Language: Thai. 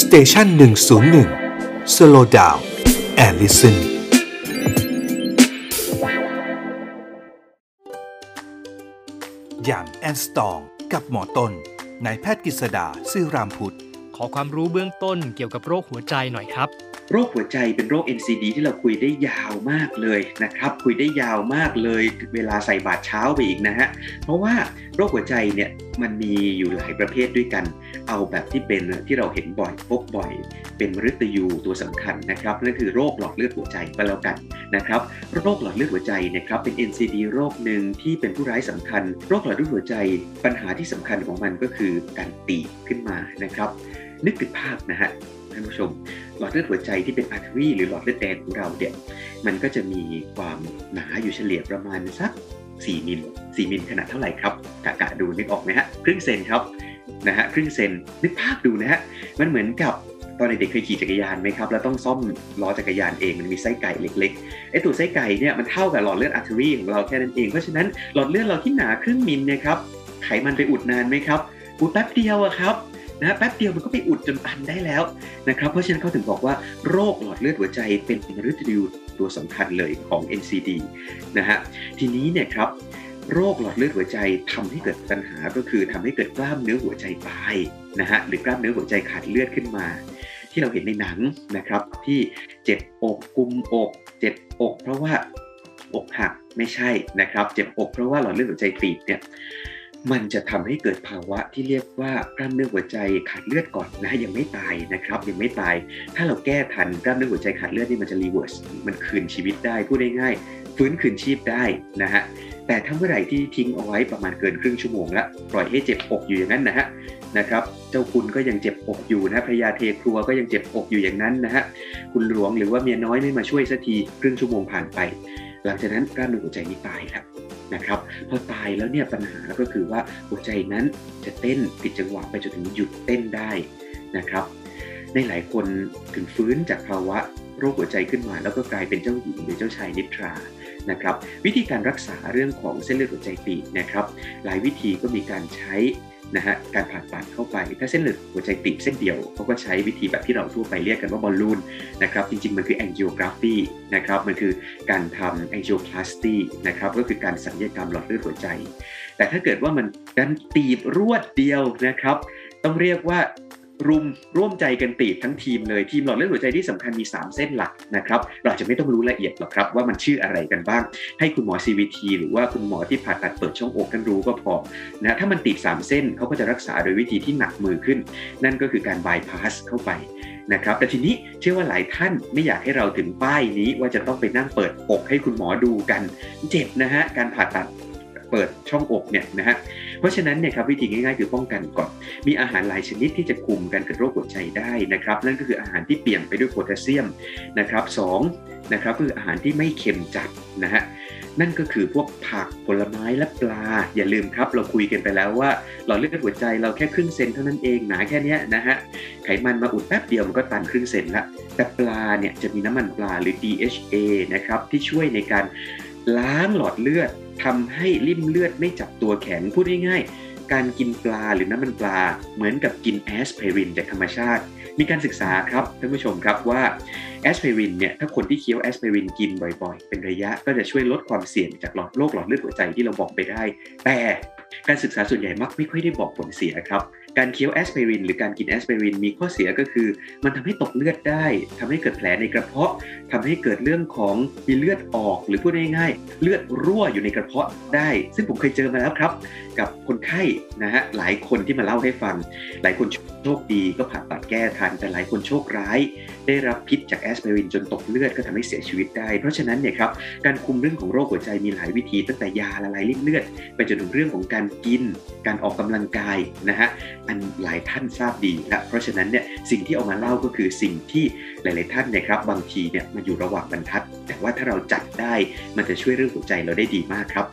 Station หนึ่งศูนย์หนึ่ง slow down and listen Young and Strong กับหมอต้นนายแพทย์กฤษดาซื่อรามพุทธขอความรู้เบื้องต้นเกี่ยวกับโรคหัวใจหน่อยครับ โรคหัวใจเป็นโรค NCD ที่เราคุยได้ยาวมากเลยนะครับ คุยได้ยาวมากเลย เวลาใส่บาตรเช้าไปอีกนะฮะ เพราะว่าโรคหัวใจเนี่ยมันมีอยู่หลายประเภทด้วยกัน เอาแบบที่เป็นที่เราเห็นบ่อยพบบ่อย เป็นมฤตยูตัวสำคัญนะครับนั่นคือโรคหลอดเลือดหัวใจก็แล้วกันนะครับโรคหลอดเลือดหัวใจนะครับเป็น NCD โรคหนึ่งที่เป็นผู้ร้ายสำคัญ โรคหลอดเลือดหัวใจ ปัญหาที่สำคัญของมันก็คือการตีบขึ้นมานะครับ นึกถึงภาพนะฮะท่านผู้ชม หลอดเลือดหัวใจที่เป็น artery หรือหลอดเลือดแดงของเราเนี่ยมันก็จะมีความหนาอยู่เฉลี่ยประมาณสัก 4 มิล 4 มิลขนาดเท่าไหร่ครับกะกะดูนึกออกไหมฮะครึ่งเซนครับนะฮะครึ่งเซนนึกภาพดูนะฮะมันเหมือนกับตอนเด็กเคยขี่จักรยานไหมครับแล้วต้องซ่อมล้อจักรยานเองมันมีไส้ไก่เล็กๆไอ้ตัวไส้ไก่เนี่ยมันเท่ากับหลอดเลือด artery ของเราแค่นั้นเองเพราะฉะนั้นหลอดเลือดเราที่หนาครึ่งมิลเนี่ยครับไขมันไปอุดนานไหมครับอุดแป๊บเดียวอะครับ นะแป๊บเดียวมันก็ไปอุดจนตันได้แล้วนะครับเพราะฉะนั้นเขาถึงบอกว่าโรคหลอดเลือดหัวใจเป็นมฤตยูตัวสำคัญเลยของ NCD นะฮะทีนี้เนี่ยครับโรคหลอดเลือดหัวใจทำให้เกิดปัญหาก็คือทำให้เกิดกล้ามเนื้อหัวใจตายนะฮะหรือกล้ามเนื้อหัวใจขาดเลือดขึ้นมา ที่เราเห็นในหนังนะครับ ที่เจ็บอกกุมอกเจ็บอก เพราะว่าอกหักไม่ใช่นะครับ เจ็บอกเพราะว่าหลอดเลือดหัวใจตีบเนี่ย มันจะทำให้เกิดภาวะที่เรียกว่ากล้ามเนื้อหัวใจขาดเลือดก่อนนะยังไม่ตายนะครับยังไม่ตาย ถ้าเราแก้ทันกล้ามเนื้อหัวใจขาดเลือดนี่มันจะ reverse มันคืนชีวิตได้พูดง่ายๆฟื้นคืนชีพได้นะฮะแต่ถ้าเมื่อไหร่ที่ทิ้งเอาไว้ประมาณเกินครึ่งชั่วโมงแล้วปล่อยให้เจ็บอกอยู่อย่างนั้นนะฮะนะครับเจ้าคุณก็ยังเจ็บอกอยู่นะพระยาเทครัวก็ยังเจ็บอกอยู่อย่างนั้นนะฮะคุณหลวงหรือว่าเมียน้อยไม่มาช่วยสักทีครึ่งชั่วโมงผ่านไป หลังจากนั้นกล้ามเนื้อหัวใจนี่ตายครับนะครับพอตายแล้วเนี่ยปัญหาก็คือว่าหัวใจนั้นจะเต้นผิดจังหวะไปจนถึงหยุดเต้นได้นะครับ ในหลายคนถึงฟื้นจากภาวะโรคหัวใจขึ้นมา แล้วก็กลายเป็นเจ้าหญิงหรือเจ้าชายนิทรานะครับ วิธีการรักษาเรื่องของเส้นเลือดหัวใจตีบนะครับ หลายวิธีก็มีการใช้ นะฮะการผ่าตัดเข้าไป ถ้าเส้นเลือดหัวใจตีบเส้นเดียวเขาก็ใช้วิธีแบบที่เราทั่วไปเรียกกันว่าบอลลูนนะครับจริงๆ มันคือแองจิโอกราฟีนะครับมันคือการทำแองจิโอพลาสตีนะครับก็คือการสัญญกรรมหลอดเลือดหัวใจ แต่ถ้าเกิดว่ามันดันตีบรวดเดียวนะครับ ต้องเรียกว่า รุมร่วมใจกันตีบทั้งทีมเลยทีมหลอดเลือดหัวใจที่สำคัญมี 3 เส้นหลักนะครับเราจะไม่ต้องรู้ละเอียดหรอกครับว่ามันชื่ออะไรกันบ้าง ให้คุณหมอ CVT หรือว่าคุณหมอที่ผ่าตัดเปิดช่องอกท่านรู้ก็พอนะถ้ามันติด3เส้นเขาก็จะรักษาโดยวิธีที่หนักมือขึ้น นั่นก็คือการบายพาสเข้าไปนะครับแต่ทีนี้เชื่อว่าหลายท่านไม่อยากให้เราถึงป้ายนี้ว่าจะต้องไปนั่งเปิดอกให้คุณหมอดูกัน เจ็บนะฮะการผ่าตัด เปิดช่องอกเนี่ยนะฮะเพราะฉะนั้นเนี่ยครับวิธีง่ายๆคือป้องกันก่อน มีอาหารหลายชนิดที่จะคุมการเกิดโรคหัวใจได้นะครับนั่นก็คืออาหารที่เปี่ยมไปด้วยโพแทสเซียมนะครับสองนะครับคืออาหารที่ไม่เค็มจัดนะฮะนั่นก็คือพวกผักผลไม้และปลา อย่าลืมครับ เราคุยกันไปแล้วว่าหลอดเลือดหัวใจเราแค่ครึ่งเซนเท่านั้นเองหนาแค่นี้นะฮะไขมันมาอุดแป๊บเดียวมันก็ตันครึ่งเซนละแต่ปลาเนี่ยจะมีน้ำมันปลาหรือ DHA นะครับที่ช่วยในการล้างหลอดเลือด ทำให้ริ่มเลือดไม่จับตัวแข็งพูดง่ายๆ การกินปลาหรือน้ำมันปลา เหมือนกับกินแอสไพรินจากธรรมชาติ มีการศึกษาครับท่านผู้ชมครับว่าแอสไพรินเนี่ยถ้าคนที่เคี้ยวแอสไพรินกินบ่อยๆ เป็นระยะก็จะช่วยลดความเสี่ยงจากหลอดโรคหลอดเลือดหัวใจที่เราบอกไปได้ แต่การศึกษาส่วนใหญ่มักไม่ค่อยได้บอกผลเสียครับ การเคี้ยวแอสไพรินหรือการกินแอสไพรินมีข้อเสียก็คือ มันทำให้ตกเลือดได้ทำให้เกิดแผลในกระเพาะทำให้เกิดเรื่องของมีเลือดออกหรือพูดง่ายๆ เลือดรั่วอยู่ในกระเพาะได้ ซึ่งผมเคยเจอมาแล้วครับ กับคนไข้นะฮะหลายคนที่มาเล่าให้ฟัง หลายคนโชคดีก็ผ่าตัดแก้ทันแต่หลายคนโชคร้าย ได้รับพิษจากแอสไพรินจนตกเลือดก็ทำให้เสียชีวิตได้ เพราะฉะนั้นเนี่ยครับการคุมเรื่องของโรคหัวใจมีหลายวิธีตั้งแต่ยาละลายริ่มเลือด ไปจนถึงเรื่องของการกิน การออกกำลังกายนะฮะอันหลายท่านทราบดีและเพราะฉะนั้นเนี่ยสิ่งที่เอามาเล่าก็คือสิ่งที่หลาย ๆ ท่านนะครับบางทีเนี่ยมันอยู่ระหว่างบรรทัด แต่ว่าถ้าเราจัดได้มันจะช่วยเรื่องหัวใจเราได้ดีมากครับ